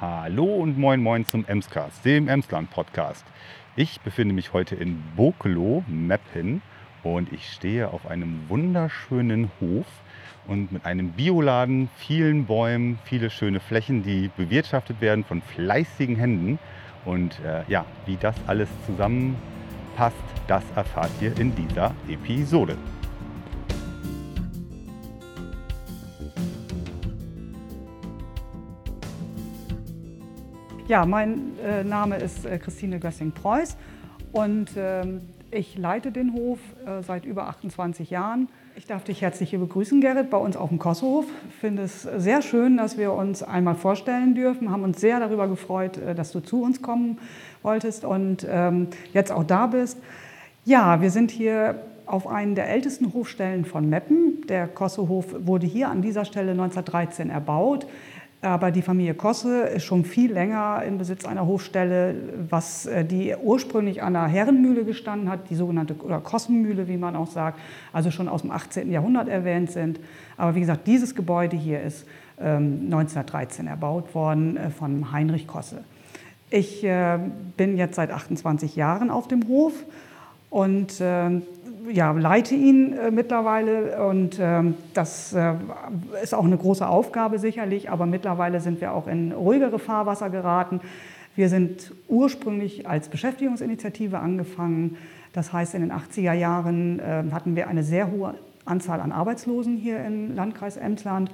Hallo und moin moin zum Emscast, dem Emsland Podcast. Ich befinde mich heute in Bokelo, Meppen und ich stehe auf einem wunderschönen Hof und mit einem Bioladen, vielen Bäumen, viele schöne Flächen, die bewirtschaftet werden von fleißigen Händen. Und äh, ja, wie das alles zusammenpasst, das erfahrt ihr in dieser Episode. Ja, mein äh, Name ist äh, Christine Gössing-Preuß und ähm, ich leite den Hof äh, seit über 28 Jahren. Ich darf dich herzlich hier begrüßen, Gerrit, bei uns auf dem Kossohof. Ich finde es sehr schön, dass wir uns einmal vorstellen dürfen. Haben uns sehr darüber gefreut, äh, dass du zu uns kommen wolltest und ähm, jetzt auch da bist. Ja, wir sind hier auf einen der ältesten Hofstellen von Meppen. Der Kossohof wurde hier an dieser Stelle 1913 erbaut. Aber die Familie Kosse ist schon viel länger in Besitz einer Hofstelle, was äh, die ursprünglich an einer Herrenmühle gestanden hat, die sogenannte oder Kossenmühle, wie man auch sagt, also schon aus dem 18. Jahrhundert erwähnt sind. Aber wie gesagt, dieses Gebäude hier ist 1913 ähm, erbaut worden äh, von Heinrich Kosse. Ich äh, bin jetzt seit 28 Jahren auf dem Hof und ja, leite ihn äh, mittlerweile und ähm, das äh, ist auch eine große Aufgabe sicherlich, aber mittlerweile sind wir auch in ruhigere Fahrwasser geraten. Wir sind ursprünglich als Beschäftigungsinitiative angefangen. Das heißt, in den 80er Jahren äh, hatten wir eine sehr hohe Anzahl an Arbeitslosen hier im Landkreis Emsland.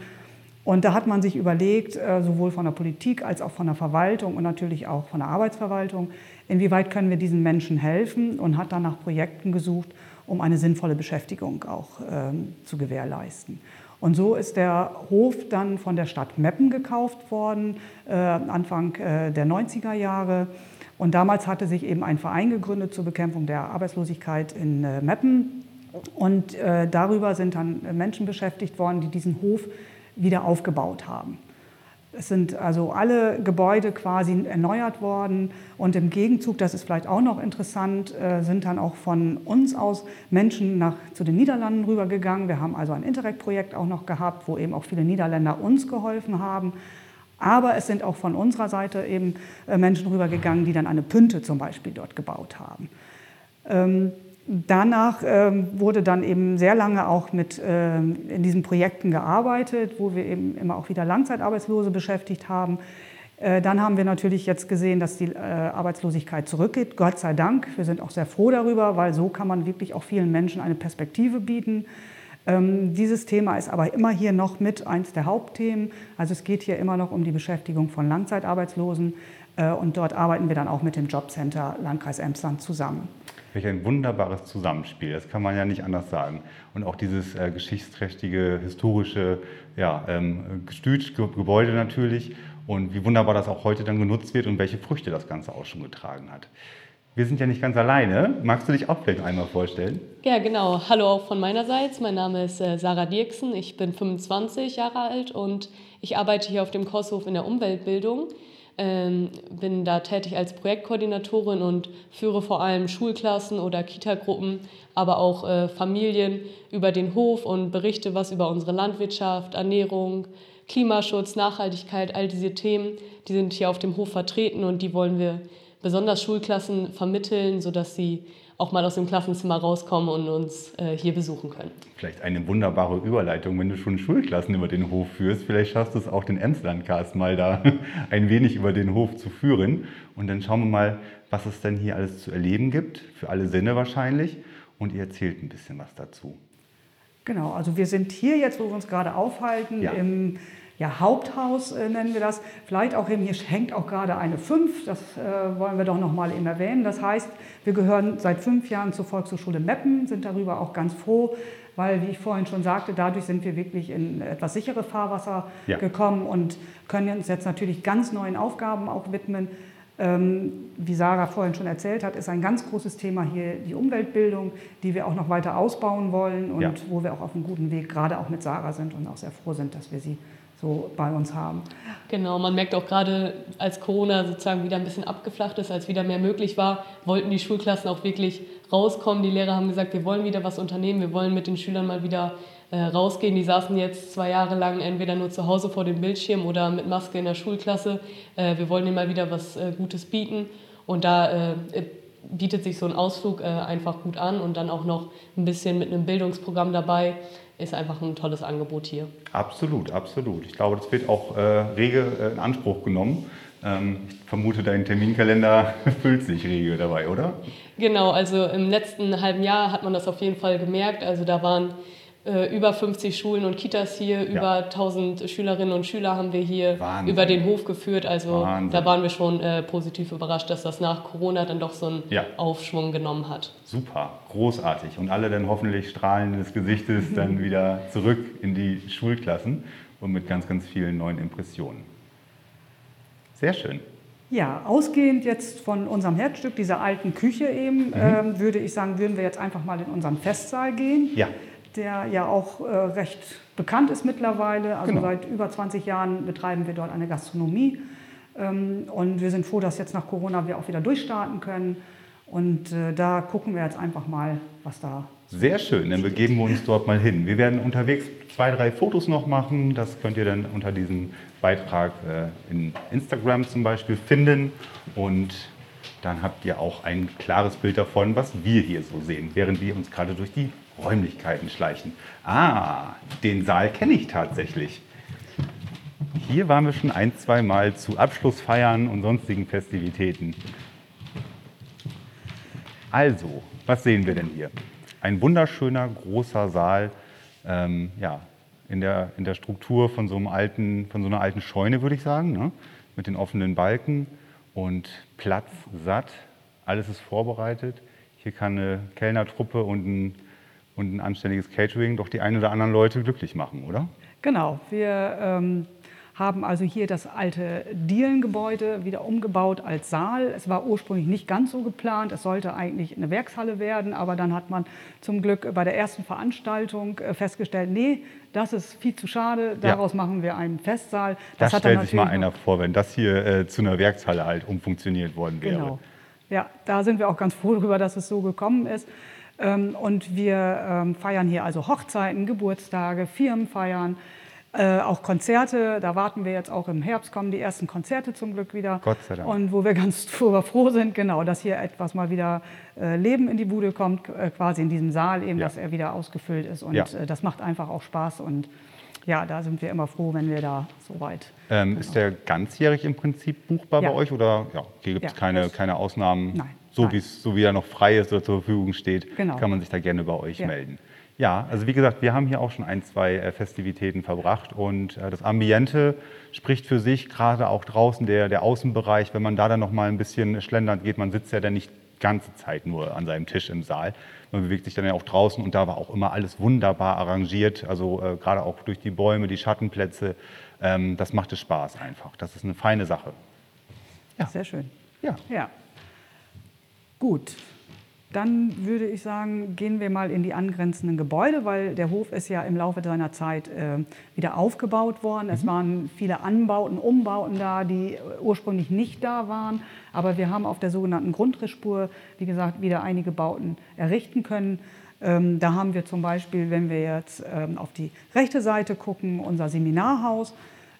Und da hat man sich überlegt, äh, sowohl von der Politik als auch von der Verwaltung und natürlich auch von der Arbeitsverwaltung, inwieweit können wir diesen Menschen helfen und hat dann nach Projekten gesucht, um eine sinnvolle Beschäftigung auch ähm, zu gewährleisten. Und so ist der Hof dann von der Stadt Meppen gekauft worden, äh, Anfang äh, der 90er Jahre. Und damals hatte sich eben ein Verein gegründet zur Bekämpfung der Arbeitslosigkeit in äh, Meppen. Und äh, darüber sind dann Menschen beschäftigt worden, die diesen Hof wieder aufgebaut haben. Es sind also alle Gebäude quasi erneuert worden und im Gegenzug, das ist vielleicht auch noch interessant, äh, sind dann auch von uns aus Menschen nach, zu den Niederlanden rübergegangen. Wir haben also ein Interreg-Projekt auch noch gehabt, wo eben auch viele Niederländer uns geholfen haben. Aber es sind auch von unserer Seite eben äh, Menschen rübergegangen, die dann eine Pünte zum Beispiel dort gebaut haben. Danach ähm, wurde dann eben sehr lange auch mit ähm, in diesen Projekten gearbeitet, wo wir eben immer auch wieder Langzeitarbeitslose beschäftigt haben. Äh, dann haben wir natürlich jetzt gesehen, dass die äh, Arbeitslosigkeit zurückgeht. Gott sei Dank. Wir sind auch sehr froh darüber, weil so kann man wirklich auch vielen Menschen eine Perspektive bieten. Ähm, dieses Thema ist aber immer hier noch mit eins der Hauptthemen. Also es geht hier immer noch um die Beschäftigung von Langzeitarbeitslosen. Äh, und dort arbeiten wir dann auch mit dem Jobcenter Landkreis Emsland zusammen. Welch ein wunderbares Zusammenspiel, das kann man ja nicht anders sagen. Und auch dieses äh, geschichtsträchtige, historische ja, ähm, Gestüt, Gebäude natürlich. Und wie wunderbar das auch heute dann genutzt wird und welche Früchte das Ganze auch schon getragen hat. Wir sind ja nicht ganz alleine. Magst du dich auch vielleicht einmal vorstellen? Ja, genau. Hallo auch von meinerseits. Mein Name ist äh, Sarah Dirksen. Ich bin 25 Jahre alt und ich arbeite hier auf dem Kurshof in der Umweltbildung. Ähm, bin da tätig als Projektkoordinatorin und führe vor allem Schulklassen oder Kitagruppen, aber auch äh, Familien über den Hof und berichte was über unsere Landwirtschaft, Ernährung, Klimaschutz, Nachhaltigkeit, all diese Themen, die sind hier auf dem Hof vertreten und die wollen wir besonders Schulklassen vermitteln, sodass sie auch mal aus dem Klassenzimmer rauskommen und uns äh, hier besuchen können. Vielleicht eine wunderbare Überleitung, wenn du schon Schulklassen über den Hof führst. Vielleicht schaffst du es auch, den Emslandcast mal da ein wenig über den Hof zu führen. Und dann schauen wir mal, was es denn hier alles zu erleben gibt, für alle Sinne wahrscheinlich. Und ihr erzählt ein bisschen was dazu. Genau, also wir sind hier jetzt, wo wir uns gerade aufhalten, ja. im ja, Haupthaus äh, nennen wir das. Vielleicht auch eben, hier hängt auch gerade eine 5, das äh, wollen wir doch noch mal eben erwähnen. Das heißt, wir gehören seit fünf Jahren zur Volkshochschule Meppen, sind darüber auch ganz froh, weil, wie ich vorhin schon sagte, dadurch sind wir wirklich in etwas sichere Fahrwasser ja. gekommen und können uns jetzt natürlich ganz neuen Aufgaben auch widmen. Ähm, wie Sarah vorhin schon erzählt hat, ist ein ganz großes Thema hier die Umweltbildung, die wir auch noch weiter ausbauen wollen und ja. wo wir auch auf einem guten Weg gerade auch mit Sarah sind und auch sehr froh sind, dass wir sie so bei uns haben. Genau, man merkt auch gerade, als Corona sozusagen wieder ein bisschen abgeflacht ist, als wieder mehr möglich war, wollten die Schulklassen auch wirklich rauskommen. Die Lehrer haben gesagt, wir wollen wieder was unternehmen, wir wollen mit den Schülern mal wieder äh, rausgehen. Die saßen jetzt zwei Jahre lang entweder nur zu Hause vor dem Bildschirm oder mit Maske in der Schulklasse. Äh, wir wollen ihnen mal wieder was äh, Gutes bieten. Und da äh, bietet sich so ein Ausflug äh, einfach gut an und dann auch noch ein bisschen mit einem Bildungsprogramm dabei. Ist einfach ein tolles Angebot hier. Absolut, absolut. Ich glaube, das wird auch äh, rege in Anspruch genommen. Ähm, ich vermute, dein Terminkalender füllt sich rege dabei, oder? Genau, also im letzten halben Jahr hat man das auf jeden Fall gemerkt. Also da waren äh, über 50 Schulen und Kitas hier, ja. über 1000 Schülerinnen und Schüler haben wir hier Wahnsinn. über den Hof geführt. Also Wahnsinn. da waren wir schon äh, positiv überrascht, dass das nach Corona dann doch so einen ja. Aufschwung genommen hat. Super, großartig. Und alle dann hoffentlich strahlen des Gesichtes dann wieder zurück in die Schulklassen und mit ganz, ganz vielen neuen Impressionen. Sehr schön. Ja, ausgehend jetzt von unserem Herzstück, dieser alten Küche eben, mhm. ähm, würde ich sagen, würden wir jetzt einfach mal in unseren Festsaal gehen. Ja der ja auch äh, recht bekannt ist mittlerweile. Also genau. seit über 20 Jahren betreiben wir dort eine Gastronomie. Ähm, und wir sind froh, dass jetzt nach Corona wir auch wieder durchstarten können. Und äh, da gucken wir jetzt einfach mal, was da. Sehr schön, dann begeben wir uns dort mal hin. Wir werden unterwegs zwei, drei Fotos noch machen. Das könnt ihr dann unter diesem Beitrag äh, in Instagram zum Beispiel finden. Und dann habt ihr auch ein klares Bild davon, was wir hier so sehen, während wir uns gerade durch die Räumlichkeiten schleichen. Ah, den Saal kenne ich tatsächlich. Hier waren wir schon ein, zwei Mal zu Abschlussfeiern und sonstigen Festivitäten. Also, was sehen wir denn hier? Ein wunderschöner großer Saal, ähm, ja, in der, in der Struktur von so, einem alten, von so einer alten Scheune, würde ich sagen, ne? mit den offenen Balken und Platz satt. Alles ist vorbereitet. Hier kann eine Kellnertruppe und ein und ein anständiges Catering doch die ein oder anderen Leute glücklich machen, oder? Genau. Wir ähm, haben also hier das alte Dielengebäude wieder umgebaut als Saal. Es war ursprünglich nicht ganz so geplant. Es sollte eigentlich eine Werkshalle werden, aber dann hat man zum Glück bei der ersten Veranstaltung äh, festgestellt, nee, das ist viel zu schade, daraus ja. machen wir einen Festsaal. Das, das stellt sich mal einer vor, wenn das hier äh, zu einer Werkshalle halt umfunktioniert worden wäre. Genau. Ja, da sind wir auch ganz froh darüber, dass es so gekommen ist. Ähm, und wir ähm, feiern hier also Hochzeiten, Geburtstage, Firmenfeiern, äh, auch Konzerte. Da warten wir jetzt auch im Herbst, kommen die ersten Konzerte zum Glück wieder. Gott sei Dank. Und wo wir ganz froh sind, genau, dass hier etwas mal wieder äh, Leben in die Bude kommt, äh, quasi in diesem Saal eben, ja. dass er wieder ausgefüllt ist. Und ja. das macht einfach auch Spaß und ja, da sind wir immer froh, wenn wir da so weit. Ähm, genau. Ist der ganzjährig im Prinzip buchbar ja. bei euch oder ja, hier gibt es keine, keine Ausnahmen? Nein so, so wie er noch frei ist oder zur Verfügung steht, genau. kann man sich da gerne bei euch ja. melden. Ja, also wie gesagt, wir haben hier auch schon ein, zwei äh, Festivitäten verbracht und äh, das Ambiente spricht für sich, gerade auch draußen der, der Außenbereich, wenn man da dann noch mal ein bisschen schlendern geht, man sitzt ja dann nicht die ganze Zeit nur an seinem Tisch im Saal, man bewegt sich dann ja auch draußen und da war auch immer alles wunderbar arrangiert, also äh, gerade auch durch die Bäume, die Schattenplätze, ähm, das macht es Spaß einfach, das ist eine feine Sache. Ja. Sehr schön. Ja. ja. Gut, dann würde ich sagen, gehen wir mal in die angrenzenden Gebäude, weil der Hof ist ja im Laufe seiner Zeit äh, wieder aufgebaut worden. Mhm. Es waren viele Anbauten, Umbauten da, die ursprünglich nicht da waren. Aber wir haben auf der sogenannten Grundrissspur, wie gesagt, wieder einige Bauten errichten können. Ähm, da haben wir zum Beispiel, wenn wir jetzt ähm, auf die rechte Seite gucken, unser Seminarhaus,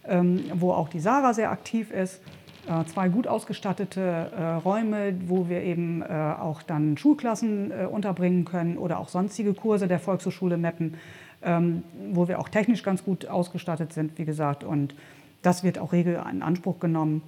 ähm, wo auch die Sarah sehr aktiv ist. Äh, zwei gut ausgestattete äh, Räume, wo wir eben äh, auch dann Schulklassen unterbringen können oder auch sonstige Kurse der Volkshochschule Meppen, ähm, wo wir auch technisch ganz gut ausgestattet sind, wie gesagt. Und das wird auch regel in Anspruch genommen.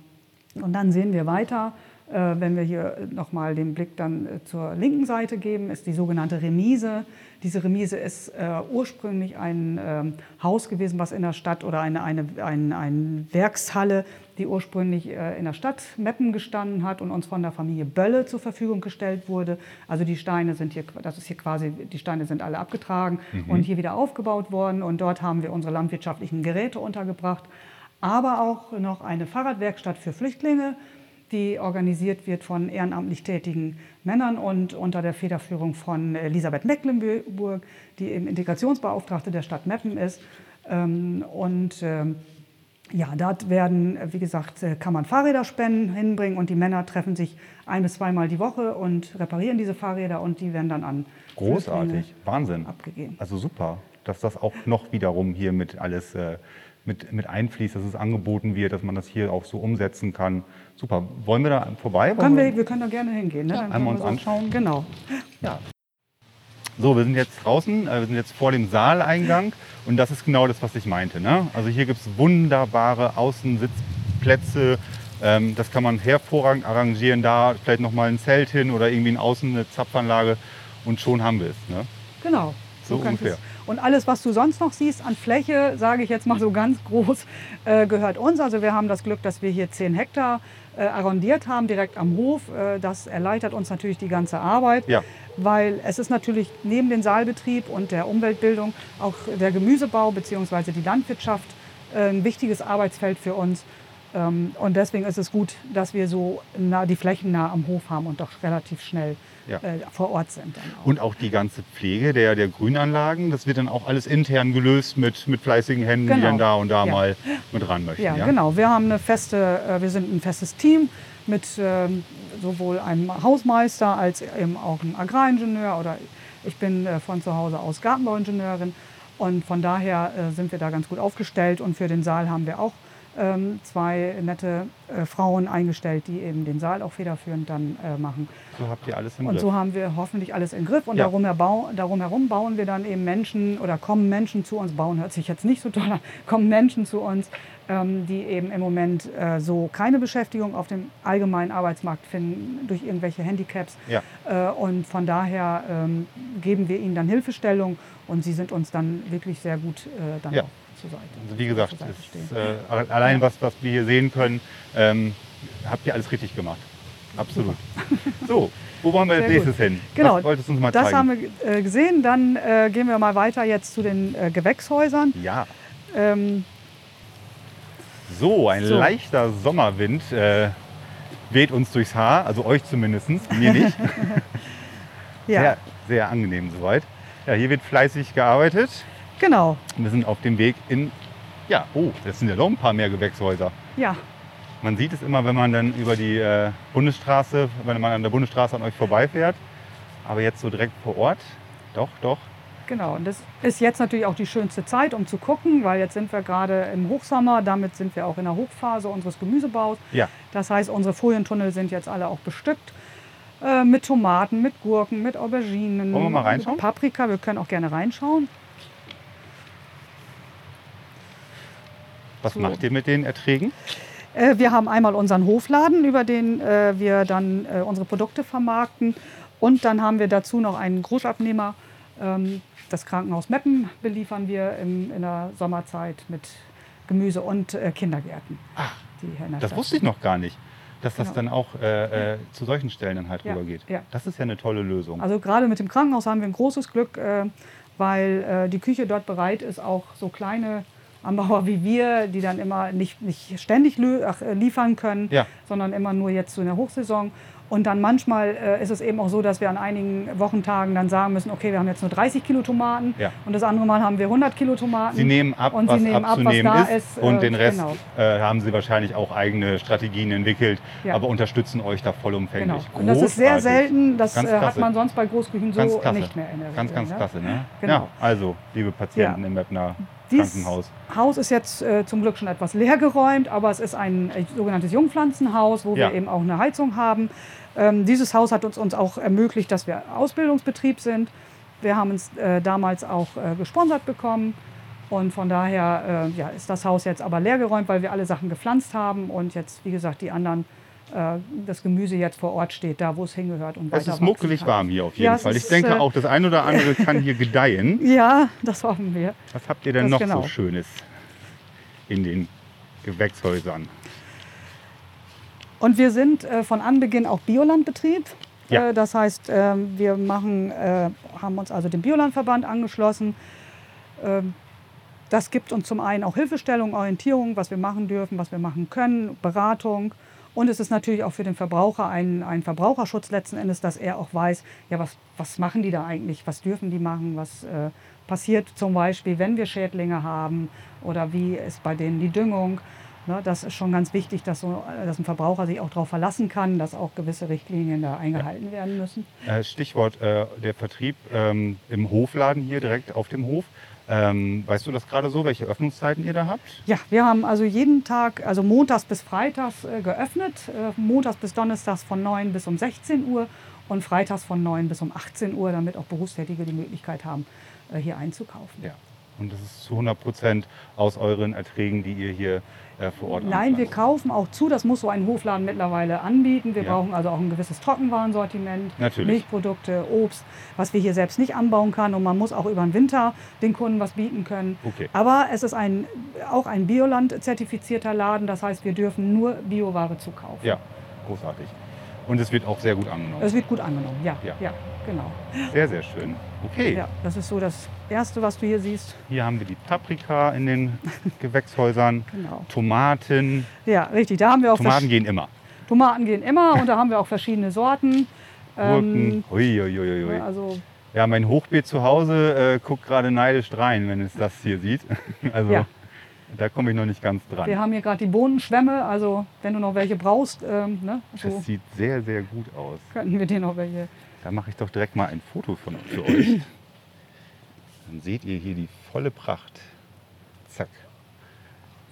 Und dann sehen wir weiter, wenn wir hier nochmal den Blick dann zur linken Seite geben, ist die sogenannte Remise. Diese Remise ist äh, ursprünglich ein ähm, Haus gewesen, was in der Stadt oder eine, eine, eine, eine Werkshalle, die ursprünglich äh, in der Stadt Meppen gestanden hat und uns von der Familie Bölle zur Verfügung gestellt wurde. Also die Steine sind hier, das ist hier quasi, die Steine sind alle abgetragen mhm. und hier wieder aufgebaut worden und dort haben wir unsere landwirtschaftlichen Geräte untergebracht, aber auch noch eine Fahrradwerkstatt für Flüchtlinge die organisiert wird von ehrenamtlich tätigen Männern und unter der Federführung von Elisabeth Mecklenburg, die eben Integrationsbeauftragte der Stadt Meppen ist. Ähm, und ähm, ja, dort werden, wie gesagt, äh, kann man Fahrräder spenden, hinbringen und die Männer treffen sich ein bis zweimal die Woche und reparieren diese Fahrräder und die werden dann an Großartig, Wahnsinn. Abgegeben. Also super. dass das auch noch wiederum hier mit alles äh, mit, mit einfließt, dass es angeboten wird, dass man das hier auch so umsetzen kann. Super. Wollen wir da vorbei? Können wir, wir können da gerne hingehen. Ne? Ja, Dann einmal uns so- anschauen. Genau. Ja. So, wir sind jetzt draußen, äh, wir sind jetzt vor dem Saaleingang und das ist genau das, was ich meinte. Ne? Also hier gibt es wunderbare Außensitzplätze. Ähm, das kann man hervorragend arrangieren. Da vielleicht nochmal ein Zelt hin oder irgendwie in außen eine Zapfanlage und schon haben wir es. Ne? Genau. So könnte ungefähr. Und alles, was du sonst noch siehst an Fläche, sage ich jetzt mal so ganz groß, äh, gehört uns. Also wir haben das Glück, dass wir hier 10 Hektar äh, arrondiert haben, direkt am Hof. Äh, das erleichtert uns natürlich die ganze Arbeit, Ja. weil es ist natürlich neben dem Saalbetrieb und der Umweltbildung auch der Gemüsebau bzw. die Landwirtschaft äh, ein wichtiges Arbeitsfeld für uns. Ähm, Und deswegen ist es gut, dass wir so nah, die Flächen nah am Hof haben und doch relativ schnell Ja. äh, vor Ort sind. Dann auch. Und auch die ganze Pflege der, der Grünanlagen, das wird dann auch alles intern gelöst mit, mit fleißigen Händen, die Genau. dann da und da Ja. mal mit ran möchten. Ja, Ja, genau. Wir haben eine feste, äh, wir sind ein festes Team mit ähm, sowohl einem Hausmeister als eben auch einem Agraringenieur oder ich bin äh, von zu Hause aus Gartenbauingenieurin und von daher äh, sind wir da ganz gut aufgestellt und für den Saal haben wir auch zwei nette äh, Frauen eingestellt, die eben den Saal auch federführend dann äh, machen. So habt ihr alles im Und Griff. so haben wir hoffentlich alles im Griff. Und Ja. darum, herbau, darum herum bauen wir dann eben Menschen oder kommen Menschen zu uns. Bauen hört sich jetzt nicht so toll an. Kommen Menschen zu uns, ähm, die eben im Moment äh, so keine Beschäftigung auf dem allgemeinen Arbeitsmarkt finden durch irgendwelche Handicaps. Ja. Äh, und von daher ähm, geben wir ihnen dann Hilfestellung und sie sind uns dann wirklich sehr gut äh, dann Ja. auch zur Seite. Also wie gesagt, ist, äh, allein was, was wir hier sehen können, ähm, habt ihr alles richtig gemacht. Absolut. So, wo wollen wir als gut. nächstes hin? Genau, Was wolltest du uns mal das zeigen? haben wir äh, gesehen. Dann äh, gehen wir mal weiter jetzt zu den äh, Gewächshäusern. ja, Ähm, so, ein So. leichter Sommerwind äh, weht uns durchs Haar, also euch zumindest, mir nicht. ja, Sehr, sehr angenehm soweit. Ja, hier wird fleißig gearbeitet. Genau. Wir sind auf dem Weg in, ja, oh, das sind ja noch ein paar mehr Gewächshäuser. Ja, Man sieht es immer, wenn man dann über die äh, Bundesstraße, wenn man an der Bundesstraße an euch vorbeifährt. Aber jetzt so direkt vor Ort, doch, doch. Genau, und das ist jetzt natürlich auch die schönste Zeit, um zu gucken, weil jetzt sind wir gerade im Hochsommer, damit sind wir auch in der Hochphase unseres Gemüsebaus. Ja, Das heißt, unsere Folientunnel sind jetzt alle auch bestückt äh, mit Tomaten, mit Gurken, mit Auberginen, Wollen wir mal reinschauen? Paprika, wir können auch gerne reinschauen. Was So. macht ihr mit den Erträgen? Äh, wir haben einmal unseren Hofladen, über den äh, wir dann äh, unsere Produkte vermarkten. Und dann haben wir dazu noch einen Großabnehmer. Ähm, das Krankenhaus Meppen beliefern wir in der Sommerzeit mit Gemüse und Kindergärten. Ach, Das wusste ich noch gar nicht, dass das Genau. dann auch äh, äh, zu solchen Stellen dann halt Ja, rübergeht. ja. Das ist ja eine tolle Lösung. Also gerade mit dem Krankenhaus haben wir ein großes Glück, äh, weil die Küche dort bereit ist, auch so kleine Anbauer wie wir, die dann immer nicht, nicht ständig äh, liefern können, Ja. sondern immer nur jetzt so in der Hochsaison. Und dann manchmal äh, ist es eben auch so, dass wir an einigen Wochentagen dann sagen müssen, okay, wir haben jetzt nur 30 Kilo Tomaten Ja. und das andere Mal haben wir 100 Kilo Tomaten. Sie nehmen ab, und was sie nehmen ab, was abzunehmen da ist, ist, und äh, den Rest genau. äh, haben Sie wahrscheinlich auch eigene Strategien entwickelt, Ja. aber unterstützen euch da vollumfänglich. Genau. Und das ist sehr selten, das Ganz äh, hat man sonst bei Großküchen so Ganz nicht mehr in der Ganz, Regel, ganz ne? klasse. Ne? Genau. Ja, also, liebe Patienten im Mepner Krankenhaus. Haus ist jetzt äh, zum Glück schon etwas leergeräumt, aber es ist ein äh, sogenanntes Jungpflanzenhaus, wo Ja. wir eben auch eine Heizung haben. Ähm, dieses Haus hat uns, uns auch ermöglicht, dass wir Ausbildungsbetrieb sind. Wir haben uns äh, damals auch äh, gesponsert bekommen. Und von daher äh, ja, ist das Haus jetzt aber leergeräumt, weil wir alle Sachen gepflanzt haben und jetzt, wie gesagt, die anderen, das Gemüse jetzt vor Ort steht, da wo es hingehört. Und Es ist muckelig kann. warm hier auf jeden Ja, Fall. Ich ist, denke äh, auch, das ein oder andere kann hier gedeihen. Ja, das hoffen wir. Was habt ihr denn Das noch genau. so Schönes in den Gewächshäusern? Und wir sind äh, von Anbeginn auch Biolandbetrieb. Ja. Äh, das heißt, ähm, wir machen, äh, haben uns also dem Biolandverband angeschlossen. Ähm, das gibt uns zum einen auch Hilfestellung, Orientierung, was wir machen dürfen, was wir machen können, Beratung. Und es ist natürlich auch für den Verbraucher ein, ein Verbraucherschutz letzten Endes, dass er auch weiß, ja, was, was machen die da eigentlich, was dürfen die machen, was äh, passiert zum Beispiel, wenn wir Schädlinge haben oder wie ist bei denen die Düngung. Ne, das ist schon ganz wichtig, dass, so, äh, dass ein Verbraucher sich auch darauf verlassen kann, dass auch gewisse Richtlinien da eingehalten werden müssen. Äh, Stichwort äh, der Vertrieb ähm, im Hofladen hier direkt auf dem Hof. Ähm, weißt du das gerade so, welche Öffnungszeiten ihr da habt? Ja, wir haben also jeden Tag, also montags bis freitags äh, geöffnet. Äh, montags bis donnerstags von 9 bis um 16 Uhr und freitags von 9 bis um 18 Uhr, damit auch Berufstätige die Möglichkeit haben, äh, hier einzukaufen. Ja. Und das ist zu 100 Prozent aus euren Erträgen, die ihr hier äh, vor Ort Nein, wir kaufen auch zu. Das muss so ein Hofladen mittlerweile anbieten. Wir Ja. brauchen also auch ein gewisses Trockenwarensortiment, Natürlich. Milchprodukte, Obst, was wir hier selbst nicht anbauen kann. Und man muss auch über den Winter den Kunden was bieten können. Okay. Aber es ist ein, auch ein Bioland-zertifizierter Laden. Das heißt, wir dürfen nur Bioware zukaufen. Ja, großartig. Und es wird auch sehr gut angenommen. Es wird gut angenommen, ja, Ja. ja, genau. Sehr, sehr schön. Okay, Ja, das ist so das Erste, was du hier siehst. hier haben wir die Paprika in den Gewächshäusern. Genau. Tomaten. Ja, richtig. Da haben wir auch Tomaten gehen immer. Tomaten gehen immer und da haben wir auch verschiedene Sorten. Gurken. Uiuiuiui. ja, also Ja, mein Hochbeet zu Hause äh, guckt gerade neidisch rein, wenn es das hier sieht. Also Ja. Da komme ich noch nicht ganz dran. Wir haben hier gerade die Bohnenschwämme, also wenn du noch welche brauchst, ähm, ne, so das sieht sehr, sehr gut aus. könnten wir dir noch welche. Da mache ich doch direkt mal ein Foto von für euch. Dann seht ihr hier die volle Pracht. Zack.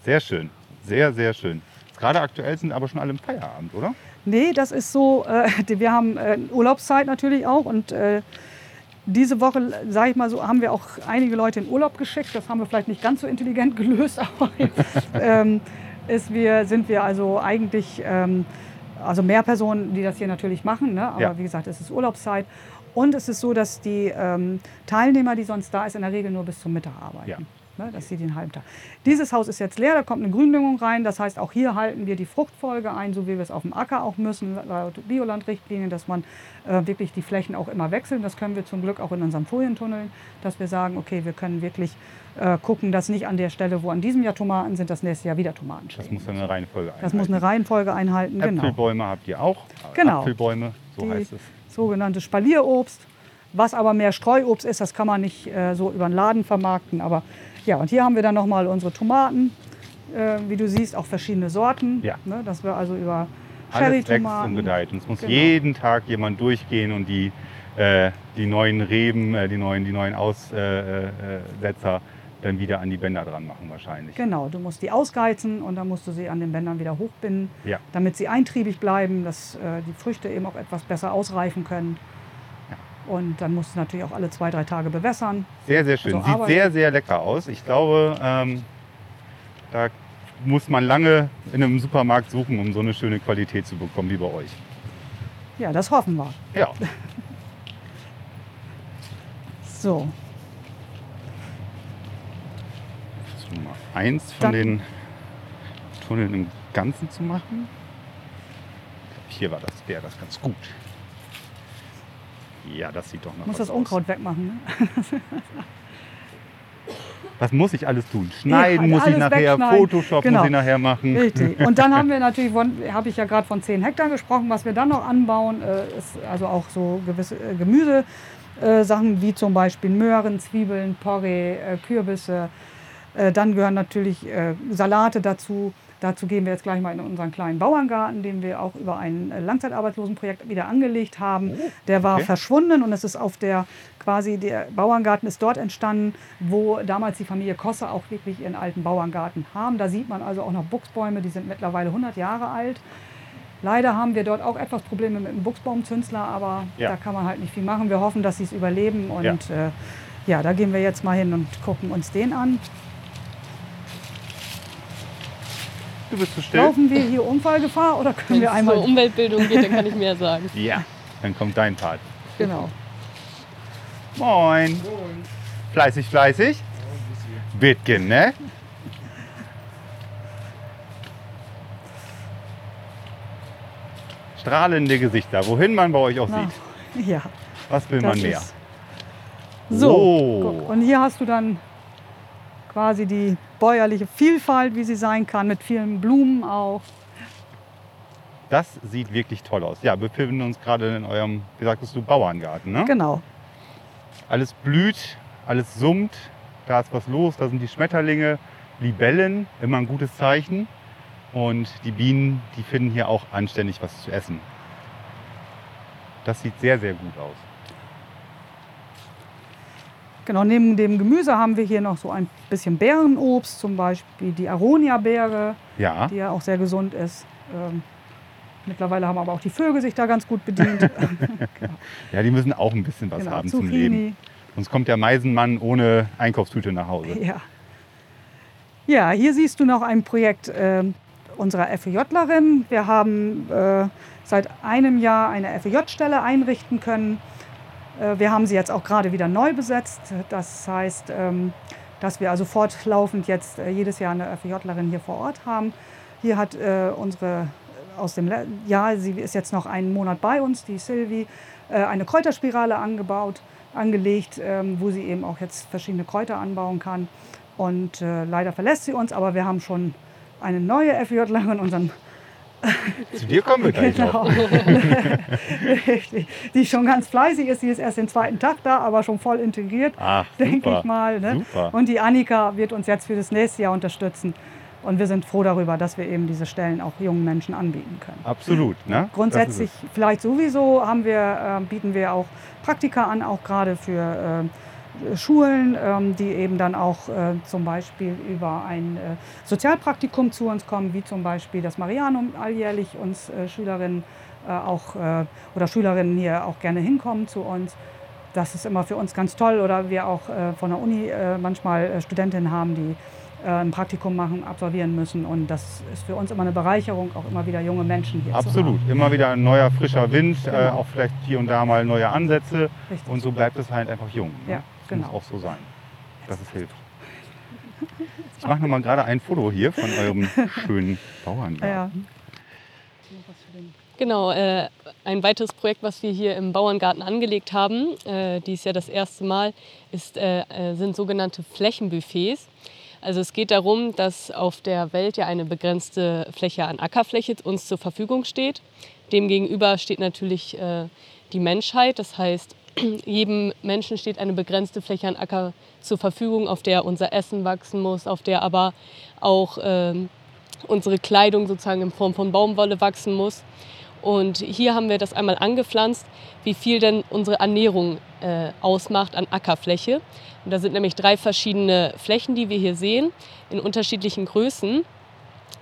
Sehr schön. Sehr, sehr schön. Gerade aktuell sind aber schon alle im Feierabend, oder? Nee, das ist so, äh, wir haben äh, Urlaubszeit natürlich auch und äh, diese Woche, sage ich mal so, haben wir auch einige Leute in Urlaub geschickt. Das haben wir vielleicht nicht ganz so intelligent gelöst, aber ähm, ist wir, sind wir also eigentlich, ähm, also mehr Personen, die das hier natürlich machen, ne? aber Ja. wie gesagt, es ist Urlaubszeit. Und es ist so, dass die ähm, Teilnehmer, die sonst da ist, in der Regel nur bis zum Mittag arbeiten. Ja. Ne, dass sie den halben Tag. Dieses Haus ist jetzt leer, da kommt eine Gründüngung rein. Das heißt, auch hier halten wir die Fruchtfolge ein, so wie wir es auf dem Acker auch müssen, laut Biolandrichtlinien, dass man äh, wirklich die Flächen auch immer wechseln. Das können wir zum Glück auch in unserem Folientunnel, dass wir sagen, okay, wir können wirklich äh, gucken, dass nicht an der Stelle, wo an diesem Jahr Tomaten sind, das nächste Jahr wieder Tomaten Das stehen. muss dann eine Reihenfolge Das muss eine Reihenfolge einhalten, genau. Äpfelbäume habt ihr auch. Genau. Apfelbäume, so Die heißt es. sogenannte Spalierobst. Was aber mehr Streuobst ist, das kann man nicht äh, so über den Laden vermarkten. Aber ja, und hier haben wir dann nochmal unsere Tomaten. Äh, wie du siehst, auch verschiedene Sorten. Ja. Ne, dass wir also über und Cherry-Tomaten. gedeiht. Und es muss Genau. jeden Tag jemand durchgehen und die, äh, die neuen Reben, äh, die neuen, die neuen Aussetzer äh, äh, dann wieder an die Bänder dran machen wahrscheinlich. Genau, du musst die ausgeizen und dann musst du sie an den Bändern wieder hochbinden, Ja. damit sie eintriebig bleiben, dass äh, die Früchte eben auch etwas besser ausreifen können. Und dann musst du natürlich auch alle zwei, drei Tage bewässern. Sehr, sehr schön. Also Sieht Arbeit- sehr, sehr lecker aus. Ich glaube, ähm, da muss man lange in einem Supermarkt suchen, um so eine schöne Qualität zu bekommen wie bei euch. Ja, das hoffen wir. Ja, So, so Nummer eins von Dann- den Tunneln im Ganzen zu machen. Hier war das, wäre das ganz gut. Ja, das sieht doch noch muss das aus. Unkraut wegmachen. Ne? Was muss ich alles tun? Schneiden Ja, muss ich nachher. Photoshop Genau. muss ich nachher machen. Richtig. Und dann haben wir natürlich, habe ich ja gerade von 10 Hektar gesprochen, was wir dann noch anbauen, äh, ist also auch so gewisse äh, Gemüse. Äh, wie zum Beispiel Möhren, Zwiebeln, Porree, Kürbisse. Dann gehören natürlich Salate dazu. Dazu gehen wir jetzt gleich mal in unseren kleinen Bauerngarten, den wir auch über ein äh, Langzeitarbeitslosenprojekt wieder angelegt haben. Der war okay. verschwunden und es ist auf der quasi der Bauerngarten ist dort entstanden, wo damals die Familie Kosse auch wirklich ihren alten Bauerngarten haben. Da sieht man also auch noch Buchsbäume, die sind mittlerweile 100 Jahre alt. Leider haben wir dort auch etwas Probleme mit dem Buchsbaumzünsler, aber Ja. da kann man halt nicht viel machen. Wir hoffen, dass sie es überleben und ja. Äh, ja, da gehen wir jetzt mal hin und gucken uns den an. Du bist zu still? Laufen wir hier Unfallgefahr oder können Wenn wir es einmal um Umweltbildung geht, dann kann ich mehr sagen. Ja, dann kommt dein Part. genau. Moin. Fleißig, fleißig. Bitgen, ne? Strahlende Gesichter, wohin man bei euch auch Na, sieht. ja, Was will das man mehr? so. Oh. Guck. Und hier hast du dann quasi die bäuerliche Vielfalt, wie sie sein kann, mit vielen Blumen auch. Das sieht wirklich toll aus. Ja, wir befinden uns gerade in eurem, wie sagtest du, Bauerngarten. Ne? Genau. Alles blüht, alles summt, da ist was los, da sind die Schmetterlinge, Libellen, immer ein gutes Zeichen. Und die Bienen, die finden hier auch anständig was zu essen. Das sieht sehr, sehr gut aus. Genau, neben dem Gemüse haben wir hier noch so ein bisschen Beerenobst, zum Beispiel die Aronia-Beere, Ja. die ja auch sehr gesund ist. Ähm, mittlerweile haben aber auch die Vögel sich da ganz gut bedient. ja, die müssen auch ein bisschen was Genau, haben zum Leben. Zucchini. Sonst kommt der Meisenmann ohne Einkaufstüte nach Hause. Ja. ja, hier siehst du noch ein Projekt ähm, unserer FEJlerin. Wir haben äh, seit einem Jahr eine FEJ-Stelle einrichten können. Äh, wir haben sie jetzt auch gerade wieder neu besetzt. Das heißt, ähm, dass wir also fortlaufend jetzt äh, jedes Jahr eine FEJlerin hier vor Ort haben. Hier hat äh, unsere aus dem Jahr, sie ist jetzt noch einen Monat bei uns, die Sylvie, eine Kräuterspirale angebaut, angelegt, ähm, wo sie eben auch jetzt verschiedene Kräuter anbauen kann. Und leider verlässt sie uns, aber wir haben schon eine neue FEJlerin, unseren Zu dir kommen wir gleich Genau. die schon ganz fleißig ist. Die ist erst den zweiten Tag da, aber schon voll integriert, Ach, denke ich mal. Ne? Und die Annika wird uns jetzt für das nächste Jahr unterstützen. Und wir sind froh darüber, dass wir eben diese Stellen auch jungen Menschen anbieten können. Absolut. Ne? Grundsätzlich, vielleicht sowieso, haben wir, äh, bieten wir auch Praktika an, auch gerade für äh, Schulen, ähm, die eben dann auch äh, zum Beispiel über ein äh, Sozialpraktikum zu uns kommen, wie zum Beispiel das Marianum alljährlich uns äh, Schülerinnen äh, auch äh, oder Schülerinnen hier auch gerne hinkommen zu uns. Das ist immer für uns ganz toll. Oder wir auch äh, von der Uni äh, manchmal äh, Studentinnen haben, die ein Praktikum machen, absolvieren müssen. Und das ist für uns immer eine Bereicherung, auch immer wieder junge Menschen hier zu Absolut. Immer wieder ein neuer, frischer Wind, äh, Genau. auch vielleicht hier und da mal neue Ansätze. Richtig. Und so bleibt es halt einfach jung. Ne? Ja, genau. muss auch so sein. Das ist hilft. Ich mache nochmal gerade ein Foto hier von eurem schönen Bauerngarten. Ja. Genau, äh, ein weiteres Projekt, was wir hier im Bauerngarten angelegt haben, äh, dies ja das erste Mal, ist, äh, äh, sind sogenannte Flächenbuffets. Also es geht darum, dass auf der Welt ja eine begrenzte Fläche an Ackerfläche uns zur Verfügung steht. Demgegenüber steht natürlich äh, die Menschheit. Das heißt, jedem Menschen steht eine begrenzte Fläche an Acker zur Verfügung, auf der unser Essen wachsen muss, auf der aber auch ähm, unsere Kleidung sozusagen in Form von Baumwolle wachsen muss. Und hier haben wir das einmal angepflanzt, wie viel denn unsere Ernährung äh, ausmacht an Ackerfläche. Und da sind nämlich drei verschiedene Flächen, die wir hier sehen, in unterschiedlichen Größen.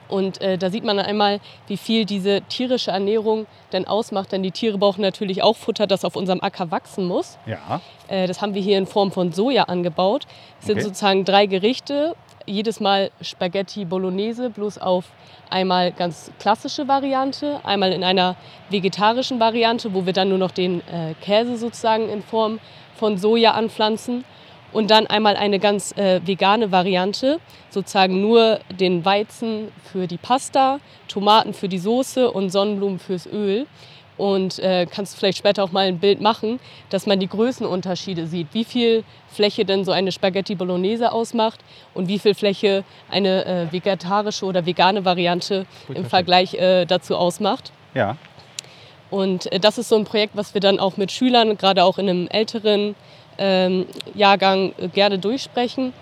Und äh, da sieht man einmal, wie viel diese tierische Ernährung denn ausmacht. Denn die Tiere brauchen natürlich auch Futter, das auf unserem Acker wachsen muss. Ja, Äh, das haben wir hier in Form von Soja angebaut. Es sind Okay. sozusagen drei Gerichte. Jedes Mal Spaghetti Bolognese, bloß auf einmal ganz klassische Variante, einmal in einer vegetarischen Variante, wo wir dann nur noch den äh, Käse sozusagen in Form von Soja anpflanzen. Und dann einmal eine ganz äh, vegane Variante, sozusagen nur den Weizen für die Pasta, Tomaten für die Soße und Sonnenblumen fürs Öl. Und äh, kannst du vielleicht später auch mal ein Bild machen, dass man die Größenunterschiede sieht. Wie viel Fläche denn so eine Spaghetti Bolognese ausmacht und wie viel Fläche eine äh, vegetarische oder vegane Variante im perfekt. Vergleich äh, dazu ausmacht. ja. Und äh, das ist so ein Projekt, was wir dann auch mit Schülern, gerade auch in einem älteren ähm, Jahrgang, äh, gerne durchsprechen,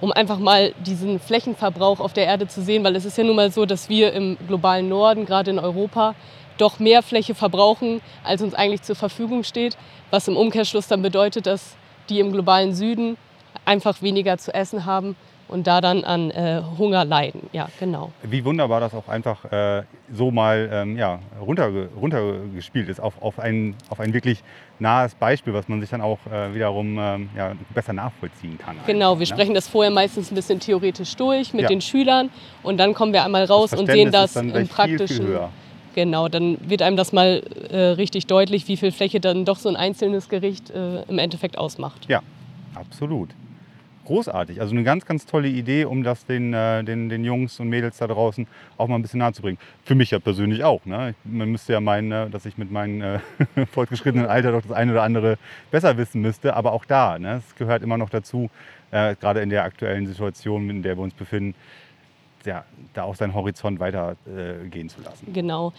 um einfach mal diesen Flächenverbrauch auf der Erde zu sehen, weil es ist ja nun mal so, dass wir im globalen Norden, gerade in Europa, doch mehr Fläche verbrauchen, als uns eigentlich zur Verfügung steht, was im Umkehrschluss dann bedeutet, dass die im globalen Süden einfach weniger zu essen haben und da dann an äh, Hunger leiden. Ja, genau. Wie wunderbar das auch einfach äh, so mal ähm, ja, runterge runtergespielt ist auf, auf, ein, auf ein wirklich nahes Beispiel, was man sich dann auch äh, wiederum ähm, ja, besser nachvollziehen kann. Genau, wir ne? sprechen das vorher meistens ein bisschen theoretisch durch mit Ja. den Schülern und dann kommen wir einmal raus und sehen das im viel, praktischen. viel höher. Genau, dann wird einem das mal äh, richtig deutlich, wie viel Fläche dann doch so ein einzelnes Gericht äh, im Endeffekt ausmacht. Ja, absolut. Großartig. Also eine ganz, ganz tolle Idee, um das den, äh, den, den Jungs und Mädels da draußen auch mal ein bisschen nahe zu bringen. Für mich ja persönlich auch. Ne? Man müsste ja meinen, äh, dass ich mit meinem äh, fortgeschrittenen Alter doch das eine oder andere besser wissen müsste. Aber auch da, ne? es gehört immer noch dazu, äh, gerade in der aktuellen Situation, in der wir uns befinden, ja, da auch seinen Horizont weiter äh, zu lassen. Genau.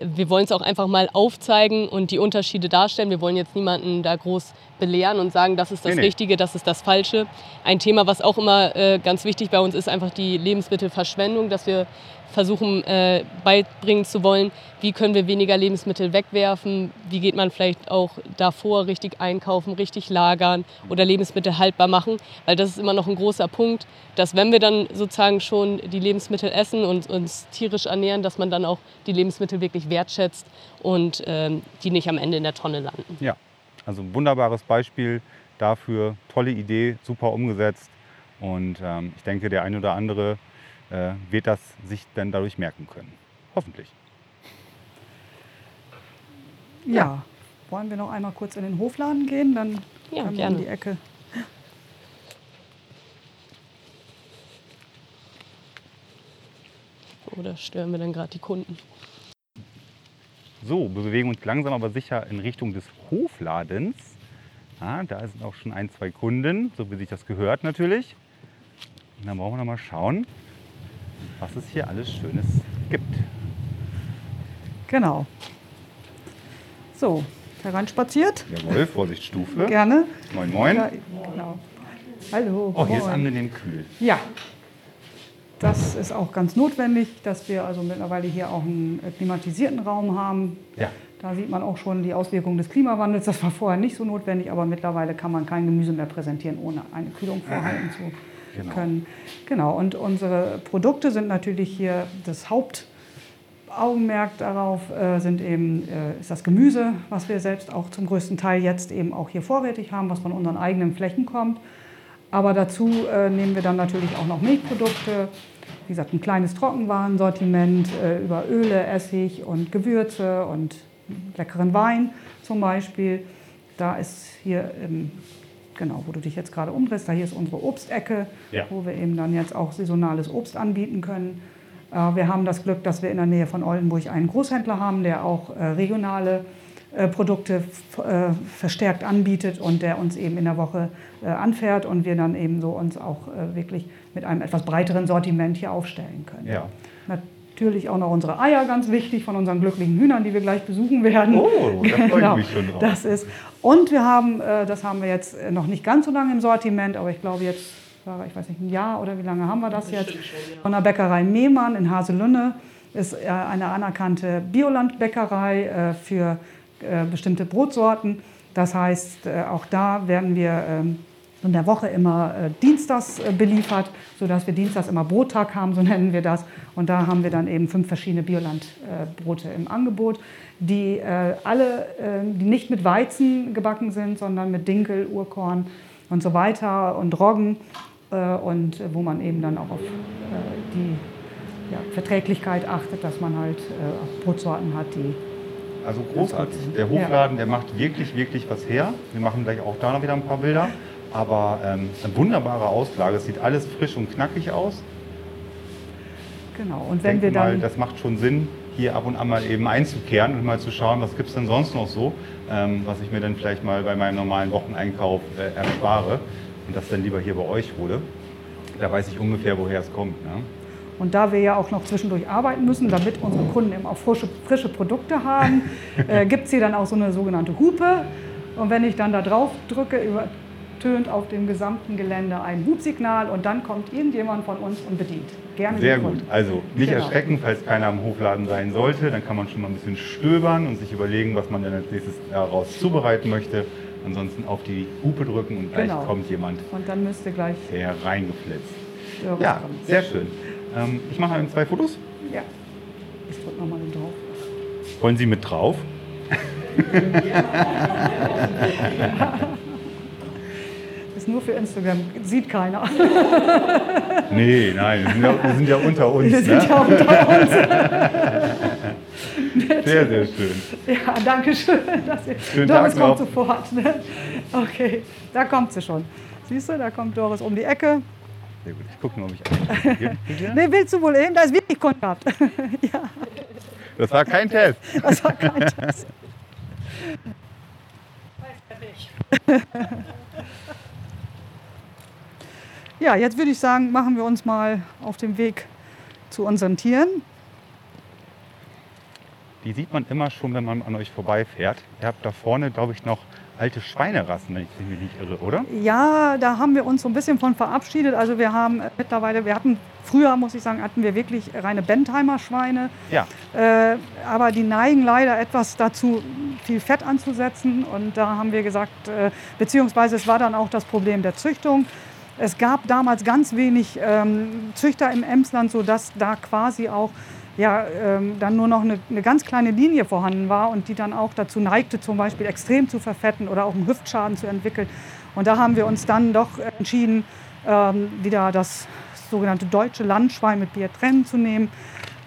Wir wollen es auch einfach mal aufzeigen und die Unterschiede darstellen. Wir wollen jetzt niemanden da groß belehren und sagen, das ist das Nee, nee. Richtige, das ist das Falsche. Ein Thema, was auch immer äh, ganz wichtig bei uns ist, einfach die Lebensmittelverschwendung, dass wir versuchen äh, beibringen zu wollen, wie können wir weniger Lebensmittel wegwerfen, wie geht man vielleicht auch davor richtig einkaufen, richtig lagern oder Lebensmittel haltbar machen, weil das ist immer noch ein großer Punkt, dass wenn wir dann sozusagen schon die Lebensmittel essen und uns tierisch ernähren, dass man dann auch die Lebensmittel wirklich wertschätzt und ähm, die nicht am Ende in der Tonne landen. Ja, also ein wunderbares Beispiel dafür, tolle Idee, super umgesetzt. Und ähm, ich denke, der eine oder andere äh, wird das sich dann dadurch merken können. Hoffentlich. Ja. ja. Wollen wir noch einmal kurz in den Hofladen gehen? Dann ja, können wir in die Ecke. Oder stören wir dann gerade die Kunden? So, wir bewegen uns langsam aber sicher in Richtung des Hofladens. Ah, da sind auch schon ein, zwei Kunden, so wie sich das gehört natürlich. Und dann brauchen wir noch mal schauen, was es hier alles Schönes gibt. Genau. So, heranspaziert. Jawohl, Vorsicht, Stufe. Gerne. Moin, moin. Ja, genau. Hallo. Oh, hier moin. ist angenehm kühl. Ja, das ist auch ganz notwendig, dass wir also mittlerweile hier auch einen klimatisierten Raum haben. Ja. Da sieht man auch schon die Auswirkungen des Klimawandels. Das war vorher nicht so notwendig, aber mittlerweile kann man kein Gemüse mehr präsentieren, ohne eine Kühlung vorhalten zu Genau. können. Genau, und unsere Produkte sind natürlich hier das Hauptaugenmerk darauf, äh, sind eben, äh, ist das Gemüse, was wir selbst auch zum größten Teil jetzt eben auch hier vorrätig haben, was von unseren eigenen Flächen kommt. Aber dazu äh, nehmen wir dann natürlich auch noch Milchprodukte, wie gesagt, ein kleines Trockenwarensortiment äh, über Öle, Essig und Gewürze und leckeren Wein zum Beispiel. Da ist hier, ähm, genau, wo du dich jetzt gerade umdrehst, da hier ist unsere Obstecke, Ja. wo wir eben dann jetzt auch saisonales Obst anbieten können. Äh, wir haben das Glück, dass wir in der Nähe von Oldenburg einen Großhändler haben, der auch äh, regionale äh, Produkte äh, verstärkt anbietet und der uns eben in der Woche äh, anfährt und wir dann eben so uns auch wirklich mit einem etwas breiteren Sortiment hier aufstellen können. Ja. Natürlich auch noch unsere Eier, ganz wichtig, von unseren glücklichen Hühnern, die wir gleich besuchen werden. Oh, da freue ich Genau, mich schon drauf. Das ist. Und wir haben, äh, das haben wir jetzt äh, noch nicht ganz so lange im Sortiment, aber ich glaube jetzt, ich weiß nicht, ein Jahr oder wie lange haben wir das jetzt? Von der Bäckerei Mehmann in Haselünne ist äh, eine anerkannte Biolandbäckerei äh, für äh, bestimmte Brotsorten. Das heißt, äh, auch da werden wir ähm, in der Woche immer äh, dienstags äh, beliefert, sodass wir dienstags immer Brottag haben, so nennen wir das. Und da haben wir dann eben fünf verschiedene Biolandbrote im Angebot, die äh, alle, äh, die nicht mit Weizen gebacken sind, sondern mit Dinkel, Urkorn und so weiter und Roggen äh, und äh, wo man eben dann auch auf äh, die ja, Verträglichkeit achtet, dass man halt äh, Brotsorten hat, die Also großartig. Der Hofladen, der macht wirklich, wirklich was her. Wir machen gleich auch da noch wieder ein paar Bilder. Aber ähm, eine wunderbare Auslage. Es sieht alles frisch und knackig aus. genau. Und wenn wir dann mal, das macht schon Sinn, hier ab und an mal eben einzukehren und mal zu schauen, was gibt es denn sonst noch so, ähm, was ich mir dann vielleicht mal bei meinem normalen Wocheneinkauf äh, erspare und das dann lieber hier bei euch hole. Da weiß ich ungefähr, woher es kommt. Ne? Und da wir ja auch noch zwischendurch arbeiten müssen, damit unsere Kunden eben auch frische, frische Produkte haben, äh, gibt es hier dann auch so eine sogenannte Hupe. Und wenn ich dann da drauf drücke, übertönt auf dem gesamten Gelände ein Hubsignal und dann kommt irgendjemand von uns und bedient. Gerne Sehr gut. Also nicht Genau. erschrecken, falls keiner am Hofladen sein sollte. Dann kann man schon mal ein bisschen stöbern und sich überlegen, was man dann als nächstes daraus zubereiten möchte. Ansonsten auf die Hupe drücken und gleich Genau. kommt jemand Und dann müsste gleich hereingeflitzt. Ja, kommen. sehr schön. Ähm, ich mache mal zwei Fotos. Ja. Ich drücke nochmal den drauf. Wollen Sie mit drauf? Ist nur für Instagram, sieht keiner. Nee, nein, wir sind ja, wir sind ja unter uns. Wir sind Ne? ja unter uns. Sehr, sehr schön. Ja, danke schön. Dass ihr, Schönen Doris Tag kommt noch. sofort. Ne? Okay, da kommt sie schon. Siehst du, da kommt Doris um die Ecke. Sehr gut. Ich gucke mal, ob ich einen hier kriege. Ne, willst du wohl eben? Da ist wirklich Kontakt. ja, Das war kein Test. das war kein Test. Ja, jetzt würde ich sagen, machen wir uns mal auf den Weg zu unseren Tieren. Die sieht man immer schon, wenn man an euch vorbeifährt. Ihr habt da vorne, glaube ich, noch alte Schweinerassen, wenn ich mich nicht irre, oder? Ja, da haben wir uns so ein bisschen von verabschiedet. Also wir haben mittlerweile, wir hatten früher, muss ich sagen, hatten wir wirklich reine Bentheimer Schweine. Ja. Äh, aber die neigen leider etwas dazu, viel Fett anzusetzen. Und da haben wir gesagt, äh, beziehungsweise es war dann auch das Problem der Züchtung. Es gab damals ganz wenig ähm, Züchter im Emsland, sodass da quasi auch ja, ähm, dann nur noch eine, eine, ganz kleine Linie vorhanden war und die dann auch dazu neigte, zum Beispiel extrem zu verfetten oder auch einen Hüftschaden zu entwickeln. Und da haben wir uns dann doch entschieden, ähm, wieder das sogenannte deutsche Landschwein mit Biatrennen zu nehmen.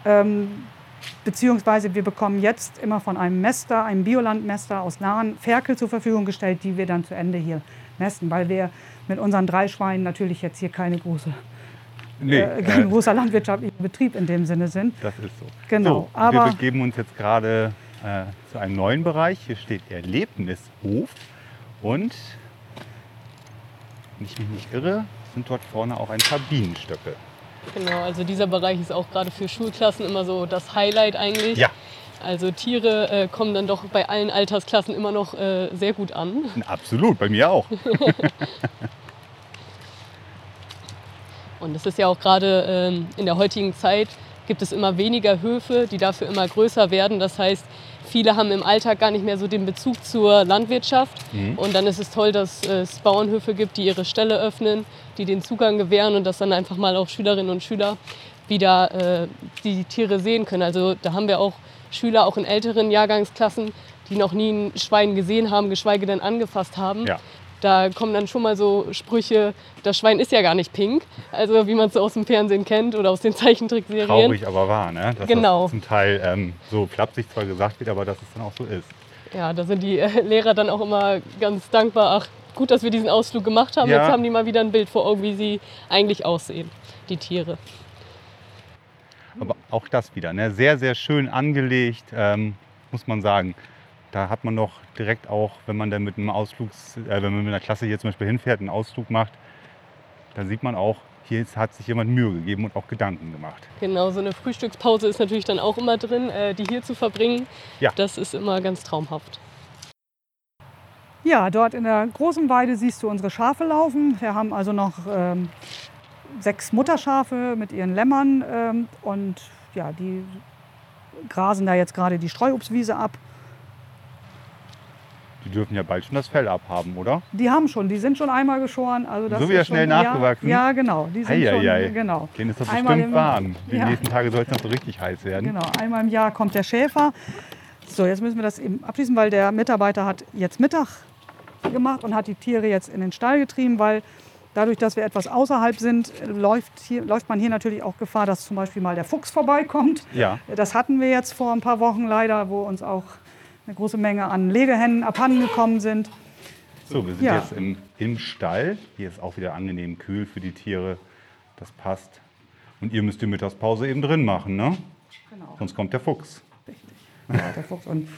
Ähm, beziehungsweise wir bekommen jetzt immer von einem Mester, einem Biolandmester aus Nahen, Ferkel zur Verfügung gestellt, die wir dann zu Ende hier mästen, weil wir mit unseren drei Schweinen natürlich jetzt hier keine große nee, äh, kein äh, großer landwirtschaftlicher Betrieb in dem Sinne sind. Das ist so. Genau. So, aber wir begeben uns jetzt gerade äh, zu einem neuen Bereich. Hier steht Erlebnishof und, wenn ich mich nicht irre, sind dort vorne auch ein paar Bienenstöcke. Genau, also dieser Bereich ist auch gerade für Schulklassen immer so das Highlight eigentlich. Ja. Also Tiere äh, kommen dann doch bei allen Altersklassen immer noch äh, sehr gut an. Absolut, bei mir auch. Und es ist ja auch gerade ähm, in der heutigen Zeit gibt es immer weniger Höfe, die dafür immer größer werden. Das heißt, viele haben im Alltag gar nicht mehr so den Bezug zur Landwirtschaft. Mhm. Und dann ist es toll, dass es Bauernhöfe gibt, die ihre Ställe öffnen, die den Zugang gewähren und dass dann einfach mal auch Schülerinnen und Schüler wieder äh, die Tiere sehen können. Also da haben wir auch Schüler, auch in älteren Jahrgangsklassen, die noch nie ein Schwein gesehen haben, geschweige denn angefasst haben. Ja. Da kommen dann schon mal so Sprüche, das Schwein ist ja gar nicht pink, also wie man es so aus dem Fernsehen kennt oder aus den Zeichentrickserien. Traurig, aber wahr, ne? Dass genau. das zum Teil ähm, so flapsig zwar gesagt wird, aber dass es dann auch so ist. Ja, da sind die äh, Lehrer dann auch immer ganz dankbar. Ach, gut, dass wir diesen Ausflug gemacht haben. Ja. Jetzt haben die mal wieder ein Bild vor Augen, wie sie eigentlich aussehen, die Tiere. Aber auch das wieder, ne? sehr, sehr schön angelegt, ähm, muss man sagen. Da hat man doch direkt auch, wenn man dann mit einem Ausflugs, äh, wenn man mit einer Klasse hier zum Beispiel hinfährt, einen Ausflug macht, dann sieht man auch, hier hat sich jemand Mühe gegeben und auch Gedanken gemacht. Genau, so eine Frühstückspause ist natürlich dann auch immer drin, äh, die hier zu verbringen. Ja. Das ist immer ganz traumhaft. Ja, dort in der großen Weide siehst du unsere Schafe laufen. Wir haben also noch ähm, sechs Mutterschafe mit ihren Lämmern ähm, und ja, die grasen da jetzt gerade die Streuobstwiese ab. Die dürfen ja bald schon das Fell abhaben, oder? Die haben schon, die sind schon einmal geschoren. Also das so wieder schnell schon, nachgewachsen? Ja, ja, genau. Die sind ei, schon, ei, ei. genau. Den ist das einmal bestimmt warm. Die ja. nächsten Tage soll es noch so richtig heiß werden. Genau, einmal im Jahr kommt der Schäfer. So, jetzt müssen wir das eben abschließen, weil der Mitarbeiter hat jetzt Mittag gemacht und hat die Tiere jetzt in den Stall getrieben, weil dadurch, dass wir etwas außerhalb sind, läuft, hier, läuft man hier natürlich auch Gefahr, dass zum Beispiel mal der Fuchs vorbeikommt. Ja. Das hatten wir jetzt vor ein paar Wochen leider, wo uns auch eine große Menge an Legehennen abhandengekommen sind. So, wir sind ja. jetzt im, im Stall. Hier ist auch wieder angenehm kühl für die Tiere. Das passt. Und ihr müsst die Mittagspause eben drin machen, ne? Genau. Sonst kommt der Fuchs. Richtig. Ja, der Fuchs. Und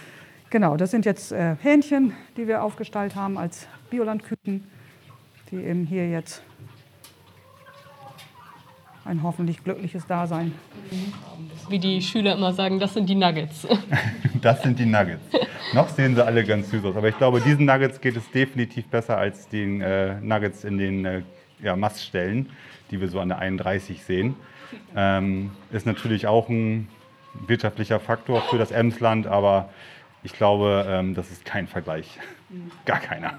genau, das sind jetzt äh, Hähnchen, die wir aufgestallt haben als Biolandküken, die eben hier jetzt ein hoffentlich glückliches Dasein haben. Wie die Schüler immer sagen, das sind die Nuggets. das sind die Nuggets. Noch sehen sie alle ganz süß aus, aber ich glaube, diesen Nuggets geht es definitiv besser als den äh, Nuggets in den äh, ja, Maststellen, die wir so an der 31 sehen. Ähm, ist natürlich auch ein wirtschaftlicher Faktor für das Emsland, aber ich glaube, ähm, das ist kein Vergleich. Gar keiner.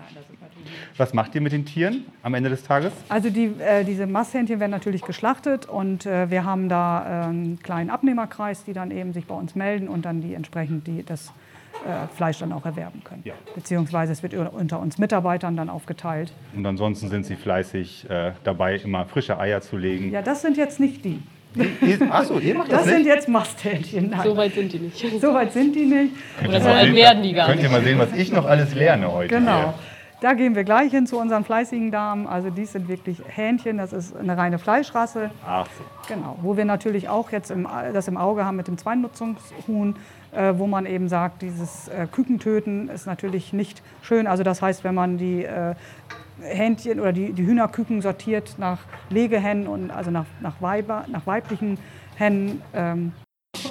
Was macht ihr mit den Tieren am Ende des Tages? Also die, äh, diese Masthähnchen werden natürlich geschlachtet und äh, wir haben da äh, einen kleinen Abnehmerkreis, die dann eben sich bei uns melden und dann die entsprechend die, das äh, Fleisch dann auch erwerben können. Ja. Beziehungsweise es wird unter uns Mitarbeitern dann aufgeteilt. Und ansonsten sind sie fleißig äh, dabei, immer frische Eier zu legen. Ja, das sind jetzt nicht die. Achso, ihr macht das, das nicht? sind jetzt Masthähnchen. So weit sind die nicht. So weit sind die nicht. Oder so werden die gar nicht. Könnt ihr mal sehen, was ich noch alles lerne heute. Genau. Hier. Da gehen wir gleich hin zu unseren fleißigen Damen. Also dies sind wirklich Hähnchen, das ist eine reine Fleischrasse. Ach so. Genau, wo wir natürlich auch jetzt im, das im Auge haben mit dem Zweinutzungshuhn, äh, wo man eben sagt, dieses äh, Kükentöten ist natürlich nicht schön. Also das heißt, wenn man die äh, Hähnchen oder die, die Hühnerküken sortiert nach Legehennen und also nach, nach, Weiber, nach weiblichen Hennen. Ähm.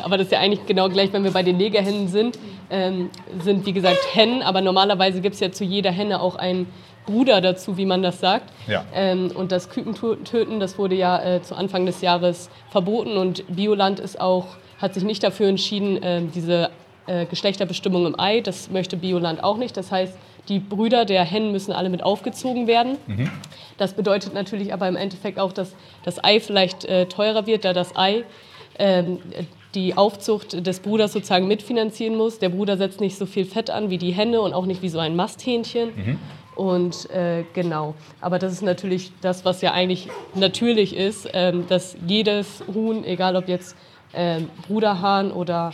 Aber das ist ja eigentlich genau gleich, wenn wir bei den Legehennen sind. ähm, sind, wie gesagt, Hennen. Aber normalerweise gibt es ja zu jeder Henne auch einen Bruder dazu, wie man das sagt. Ja. Ähm, und das Kükentöten, das wurde ja äh, zu Anfang des Jahres verboten. Und Bioland ist auch, hat sich nicht dafür entschieden, äh, diese äh, Geschlechterbestimmung im Ei, das möchte Bioland auch nicht. Das heißt, die Brüder der Hennen müssen alle mit aufgezogen werden. Mhm. Das bedeutet natürlich aber im Endeffekt auch, dass das Ei vielleicht äh, teurer wird, da das Ei ähm, die Aufzucht des Bruders sozusagen mitfinanzieren muss. Der Bruder setzt nicht so viel Fett an wie die Henne und auch nicht wie so ein Masthähnchen. Mhm. Und äh, genau, aber das ist natürlich das, was ja eigentlich natürlich ist, ähm, dass jedes Huhn, egal ob jetzt ähm, Bruderhahn oder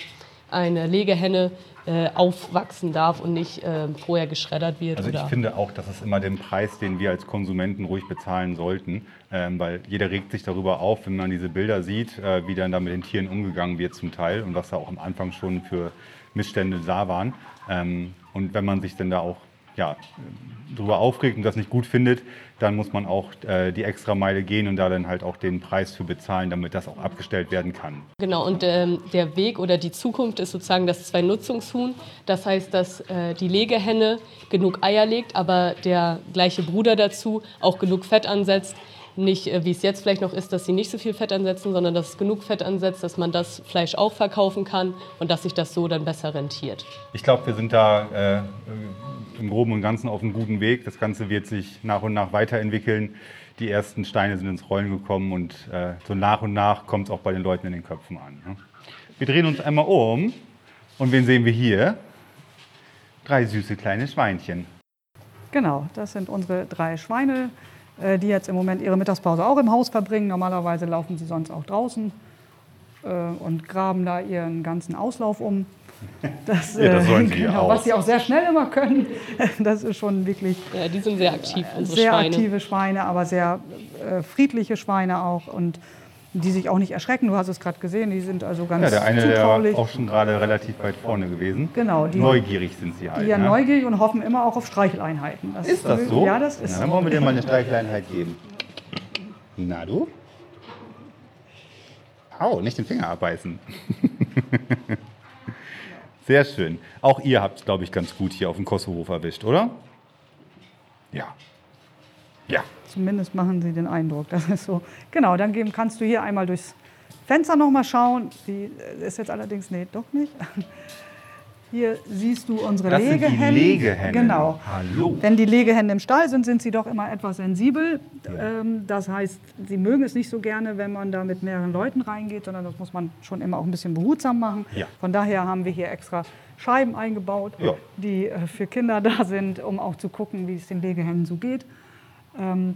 eine Legehenne, äh, aufwachsen darf und nicht äh, vorher geschreddert wird. Also ich finde auch, das ist immer den Preis, den wir als Konsumenten ruhig bezahlen sollten, ähm, weil jeder regt sich darüber auf, wenn man diese Bilder sieht, äh, wie dann da mit den Tieren umgegangen wird zum Teil und was da auch am Anfang schon für Missstände da waren. Ähm, und wenn man sich dann da auch ja, darüber aufregt und das nicht gut findet, dann muss man auch äh, die extra Meile gehen und da dann halt auch den Preis für bezahlen, damit das auch abgestellt werden kann. Genau, und ähm, der Weg oder die Zukunft ist sozusagen das Zwei-Nutzungshuhn. Das heißt, dass äh, die Legehenne genug Eier legt, aber der gleiche Bruder dazu auch genug Fett ansetzt. Nicht, äh, wie es jetzt vielleicht noch ist, dass sie nicht so viel Fett ansetzen, sondern dass es genug Fett ansetzt, dass man das Fleisch auch verkaufen kann und dass sich das so dann besser rentiert. Ich glaube, wir sind da äh, im Groben und Ganzen auf einem guten Weg. Das Ganze wird sich nach und nach weiterentwickeln. Die ersten Steine sind ins Rollen gekommen und äh, so nach und nach kommt es auch bei den Leuten in den Köpfen an. Ne? Wir drehen uns einmal um und wen sehen wir hier? Drei süße kleine Schweinchen. Genau, das sind unsere drei Schweine, die jetzt im Moment ihre Mittagspause auch im Haus verbringen. Normalerweise laufen sie sonst auch draußen äh, und graben da ihren ganzen Auslauf um. Das, Ja, das äh, sollen sie genau, auch. Was sie auch sehr schnell immer können. Das ist schon wirklich Ja, die sind sehr aktiv, unsere sehr Schweine. aktive Schweine, aber sehr äh, friedliche Schweine auch und die sich auch nicht erschrecken. Du hast es gerade gesehen, die sind also ganz Ja, der eine, der zutraulich. auch schon gerade relativ weit vorne gewesen. Genau, die- Neugierig sind sie halt. die ja ne? neugierig und hoffen immer auch auf Streicheleinheiten. Ist das so? Ja, das ist Na, so. dann wollen wir dir mal eine Streicheleinheit geben. Na du? Au, nicht den Finger abbeißen. Sehr schön. Auch ihr habt es, glaube ich, ganz gut hier auf dem Kossohof erwischt, oder? Ja. Ja. Zumindest machen sie den Eindruck. Das ist so. Genau, dann geben, kannst du hier einmal durchs Fenster noch mal schauen. Die äh, ist jetzt allerdings, nee, doch nicht. Hier siehst du unsere Das sind die Legehennen. Legehennen. Genau. Hallo. Wenn die Legehennen im Stall sind, sind sie doch immer etwas sensibel. Ähm, das heißt, sie mögen es nicht so gerne, wenn man da mit mehreren Leuten reingeht, sondern das muss man schon immer auch ein bisschen behutsam machen. Ja. Von daher haben wir hier extra Scheiben eingebaut, Ja. die äh, für Kinder da sind, um auch zu gucken, wie es den Legehennen so geht. Ähm,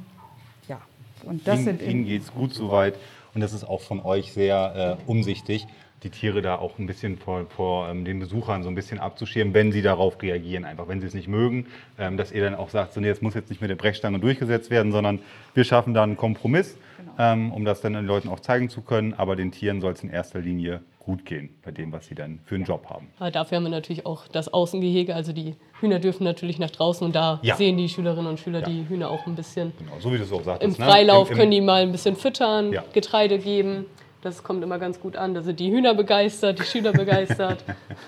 ja, und das Ihnen, sind Ihnen geht es gut soweit. Und das ist auch von euch sehr äh, umsichtig, die Tiere da auch ein bisschen vor, vor ähm, den Besuchern so ein bisschen abzuschirmen, wenn sie darauf reagieren, einfach. Wenn sie es nicht mögen, ähm, dass ihr dann auch sagt, so, nee, das muss jetzt nicht mit der Brechstange durchgesetzt werden, sondern wir schaffen da einen Kompromiss, um das dann den Leuten auch zeigen zu können, aber den Tieren soll es in erster Linie gut gehen bei dem, was sie dann für einen Job haben. Aber dafür haben wir natürlich auch das Außengehege. Also die Hühner dürfen natürlich nach draußen und da Ja. sehen die Schülerinnen und Schüler Ja. die Hühner auch ein bisschen. Genau, so wie du es auch sagtest. Im ne? Freilauf Im- im- können die mal ein bisschen füttern, Ja. Getreide geben. Das kommt immer ganz gut an. Da sind die Hühner begeistert, die Schüler begeistert.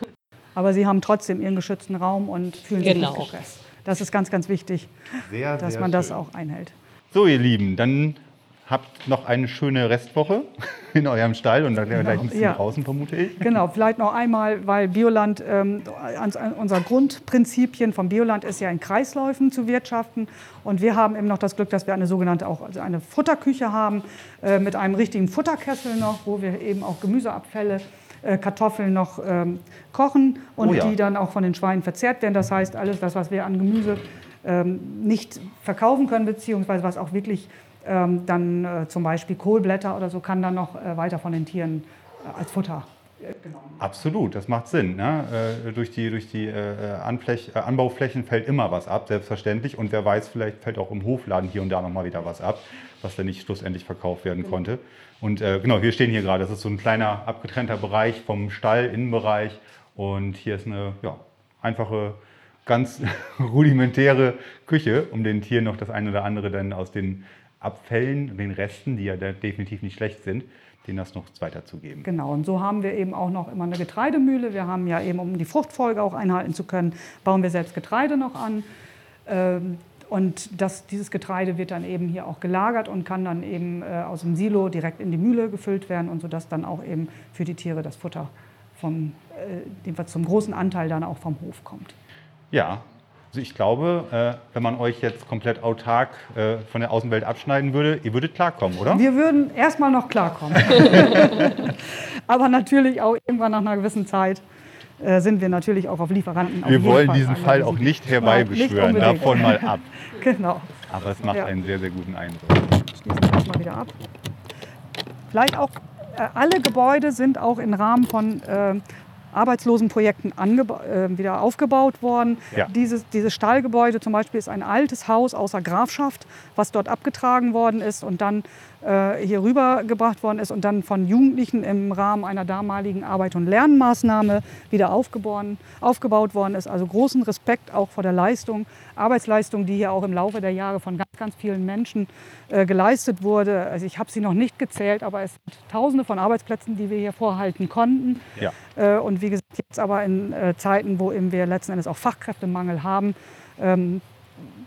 aber sie haben trotzdem ihren geschützten Raum und fühlen sich Genau. nicht gestresst. Das ist ganz, ganz wichtig, Sehr, dass sehr man das schön. auch einhält. So, ihr Lieben, dann habt noch eine schöne Restwoche in eurem Stall und dann gleich ein bisschen Ja. draußen, vermute ich. Genau, vielleicht noch einmal, weil Bioland, ähm, unser Grundprinzipien vom Bioland ist ja in Kreisläufen zu wirtschaften. Und wir haben eben noch das Glück, dass wir eine sogenannte auch also eine Futterküche haben äh, mit einem richtigen Futterkessel noch, wo wir eben auch Gemüseabfälle, äh, Kartoffeln noch ähm, kochen und Oh ja. die dann auch von den Schweinen verzehrt werden. Das heißt, alles das, was wir an Gemüse ähm, nicht verkaufen können, beziehungsweise was auch wirklich dann äh, zum Beispiel Kohlblätter oder so, kann dann noch äh, weiter von den Tieren äh, als Futter genommen Absolut, das macht Sinn. Ne? Äh, durch die, durch die äh, Anfläch, äh, Anbauflächen fällt immer was ab, selbstverständlich. Und wer weiß, vielleicht fällt auch im Hofladen hier und da nochmal wieder was ab, was dann nicht schlussendlich verkauft werden konnte. Und genau, wir stehen hier gerade. Das ist so ein kleiner abgetrennter Bereich vom Stall, Innenbereich. Und hier ist eine ja, einfache, ganz rudimentäre Küche, um den Tieren noch das eine oder andere dann aus den Abfällen, den Resten, die ja definitiv nicht schlecht sind, denen das noch weiterzugeben. Genau, und so haben wir eben auch noch immer eine Getreidemühle. Wir haben ja eben, um die Fruchtfolge auch einhalten zu können, bauen wir selbst Getreide noch an. Ähm, und das, dieses Getreide wird dann eben hier auch gelagert und kann dann eben äh, aus dem Silo direkt in die Mühle gefüllt werden und sodass dann auch eben für die Tiere das Futter vom, äh, zum großen Anteil dann auch vom Hof kommt. Ja, also ich glaube, äh, wenn man euch jetzt komplett autark äh, von der Außenwelt abschneiden würde, ihr würdet klarkommen, oder? Wir würden erstmal noch klarkommen. Aber natürlich auch irgendwann nach einer gewissen Zeit äh, sind wir natürlich auch auf Lieferanten. Wir wollen Fall diesen Fall auch nicht herbeibeschwören, nicht davon mal ab. genau. Aber es macht ja. einen sehr, sehr guten Eindruck. Schließen wir das mal wieder ab. Vielleicht auch, alle Gebäude sind auch im Rahmen von Arbeitslosenprojekten äh, wieder aufgebaut worden. Ja. Dieses, dieses Stallgebäude zum Beispiel ist ein altes Haus außer Grafschaft, was dort abgetragen worden ist und dann hier rübergebracht worden ist und dann von Jugendlichen im Rahmen einer damaligen Arbeit- und Lernmaßnahme wieder aufgebaut worden ist. Also großen Respekt auch vor der Leistung, Arbeitsleistung, die hier auch im Laufe der Jahre von ganz, ganz vielen Menschen äh, geleistet wurde. Also ich habe sie noch nicht gezählt, aber es sind Tausende von Arbeitsplätzen, die wir hier vorhalten konnten. Ja. Äh, und wie gesagt, jetzt aber in äh, Zeiten, wo eben wir letzten Endes auch Fachkräftemangel haben, ähm,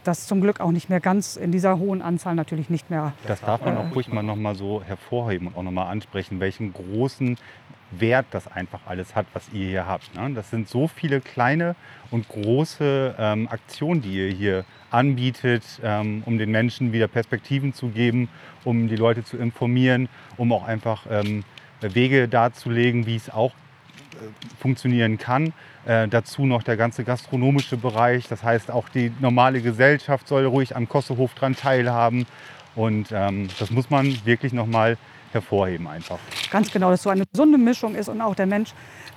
das zum Glück auch nicht mehr ganz in dieser hohen Anzahl natürlich nicht mehr. Das darf man auch ruhig mal noch mal so hervorheben und auch noch mal ansprechen, welchen großen Wert das einfach alles hat, was ihr hier habt. Ne? Das sind so viele kleine und große ähm, Aktionen, die ihr hier anbietet, ähm, um den Menschen wieder Perspektiven zu geben, um die Leute zu informieren, um auch einfach ähm, Wege darzulegen, wie es auch funktionieren kann. Äh, dazu noch der ganze gastronomische Bereich. Das heißt, auch die normale Gesellschaft soll ruhig am Kossehof dran teilhaben. Und ähm, das muss man wirklich noch mal hervorheben einfach. Ganz genau, dass so eine gesunde Mischung ist und auch der Mensch,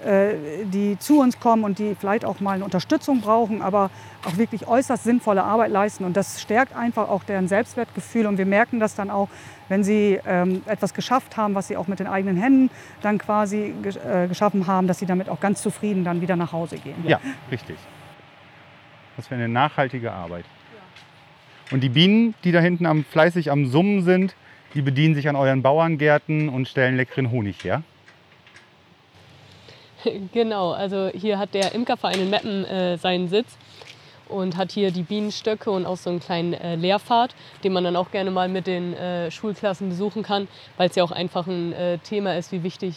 äh, die zu uns kommen und die vielleicht auch mal eine Unterstützung brauchen, aber auch wirklich äußerst sinnvolle Arbeit leisten. Und das stärkt einfach auch deren Selbstwertgefühl. Und wir merken das dann auch, wenn sie ähm, etwas geschafft haben, was sie auch mit den eigenen Händen dann quasi äh, geschaffen haben, dass sie damit auch ganz zufrieden dann wieder nach Hause gehen. Ja, richtig. Das wäre eine nachhaltige Arbeit. Und die Bienen, die da hinten am, fleißig am Summen sind, die bedienen sich an euren Bauerngärten und stellen leckeren Honig her. Genau, also hier hat der Imkerverein in Meppen äh, seinen Sitz und hat hier die Bienenstöcke und auch so einen kleinen äh, Lehrpfad, den man dann auch gerne mal mit den äh, Schulklassen besuchen kann, weil es ja auch einfach ein äh, Thema ist, wie wichtig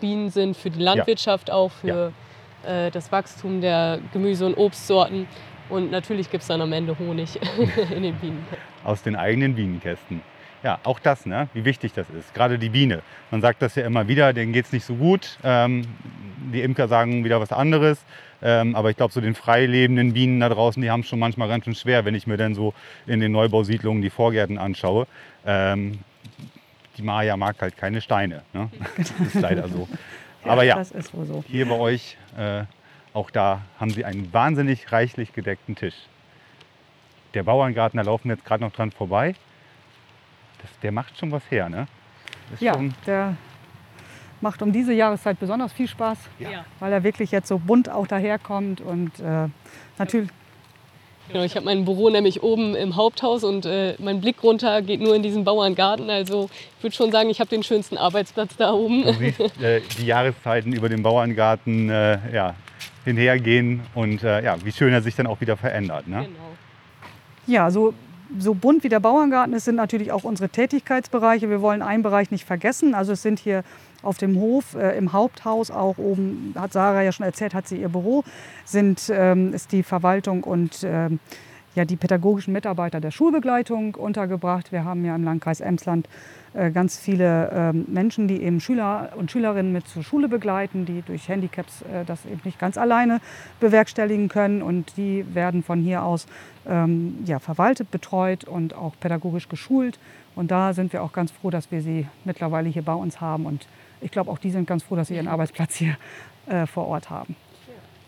Bienen sind für die Landwirtschaft, ja. auch für ja. Äh, das Wachstum der Gemüse- und Obstsorten. Und natürlich gibt es dann am Ende Honig in den Bienen. Aus den eigenen Bienenkästen. Ja, auch das, ne? wie wichtig das ist. Gerade die Biene. Man sagt das ja immer wieder, denen geht es nicht so gut. Ähm, die Imker sagen wieder was anderes. Ähm, aber ich glaube, so den frei lebenden Bienen da draußen, die haben es schon manchmal ganz schön schwer, wenn ich mir dann so in den Neubausiedlungen die Vorgärten anschaue. Ähm, die Maya mag halt keine Steine. Ne? Das ist leider so. Aber ja, ja so. hier bei euch, äh, auch da haben sie einen wahnsinnig reichlich gedeckten Tisch. Der Bauerngarten, da laufen wir jetzt gerade noch dran vorbei das, der macht schon was her, ne? ja, der macht um diese Jahreszeit besonders viel Spaß, ja. weil er wirklich jetzt so bunt auch daherkommt und äh, natürlich. Genau, ich habe mein Büro nämlich oben im Haupthaus und äh, mein Blick runter geht nur in diesen Bauerngarten. Also ich würde schon sagen, ich habe den schönsten Arbeitsplatz da oben. Du siehst äh, die Jahreszeiten über den Bauerngarten äh, ja, hinhergehen und äh, ja, wie schön er sich dann auch wieder verändert. Ne? Genau. Ja, so so bunt wie der Bauerngarten ist, sind natürlich auch unsere Tätigkeitsbereiche. Wir wollen einen Bereich nicht vergessen. Also es sind hier auf dem Hof, äh, im Haupthaus auch oben, hat Sarah ja schon erzählt, hat sie ihr Büro, sind, ähm, ist die Verwaltung und ähm, ja, die pädagogischen Mitarbeiter der Schulbegleitung untergebracht. Wir haben ja im Landkreis Emsland äh, ganz viele ähm, Menschen, die eben Schüler und Schülerinnen mit zur Schule begleiten, die durch Handicaps äh, das eben nicht ganz alleine bewerkstelligen können. Und die werden von hier aus ähm, ja, verwaltet, betreut und auch pädagogisch geschult. Und da sind wir auch ganz froh, dass wir sie mittlerweile hier bei uns haben. Und ich glaube, auch die sind ganz froh, dass sie ihren Arbeitsplatz hier äh, vor Ort haben.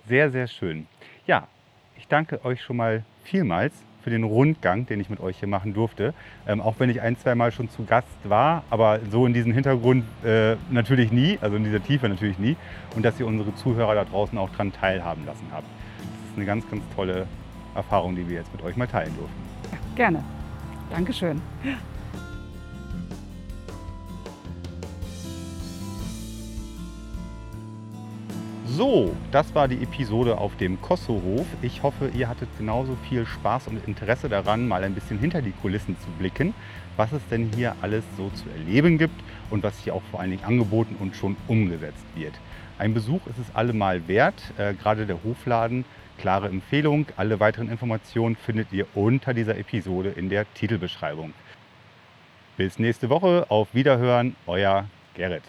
Sehr, sehr schön. Ja, ich danke euch schon mal vielmals für den Rundgang, den ich mit euch hier machen durfte. Ähm, auch wenn ich ein, zwei Mal schon zu Gast war, aber so in diesem Hintergrund äh, natürlich nie, also in dieser Tiefe natürlich nie. Und dass ihr unsere Zuhörer da draußen auch daran teilhaben lassen habt. Das ist eine ganz, ganz tolle Erfahrung, die wir jetzt mit euch mal teilen durften. Gerne. Dankeschön. So, das war die Episode auf dem Kossohof. Ich hoffe, ihr hattet genauso viel Spaß und Interesse daran, mal ein bisschen hinter die Kulissen zu blicken, was es denn hier alles so zu erleben gibt und was hier auch vor allen Dingen angeboten und schon umgesetzt wird. Ein Besuch ist es allemal wert, äh, gerade der Hofladen. Klare Empfehlung. Alle weiteren Informationen findet ihr unter dieser Episode in der Titelbeschreibung. Bis nächste Woche. Auf Wiederhören. Euer Gerrit.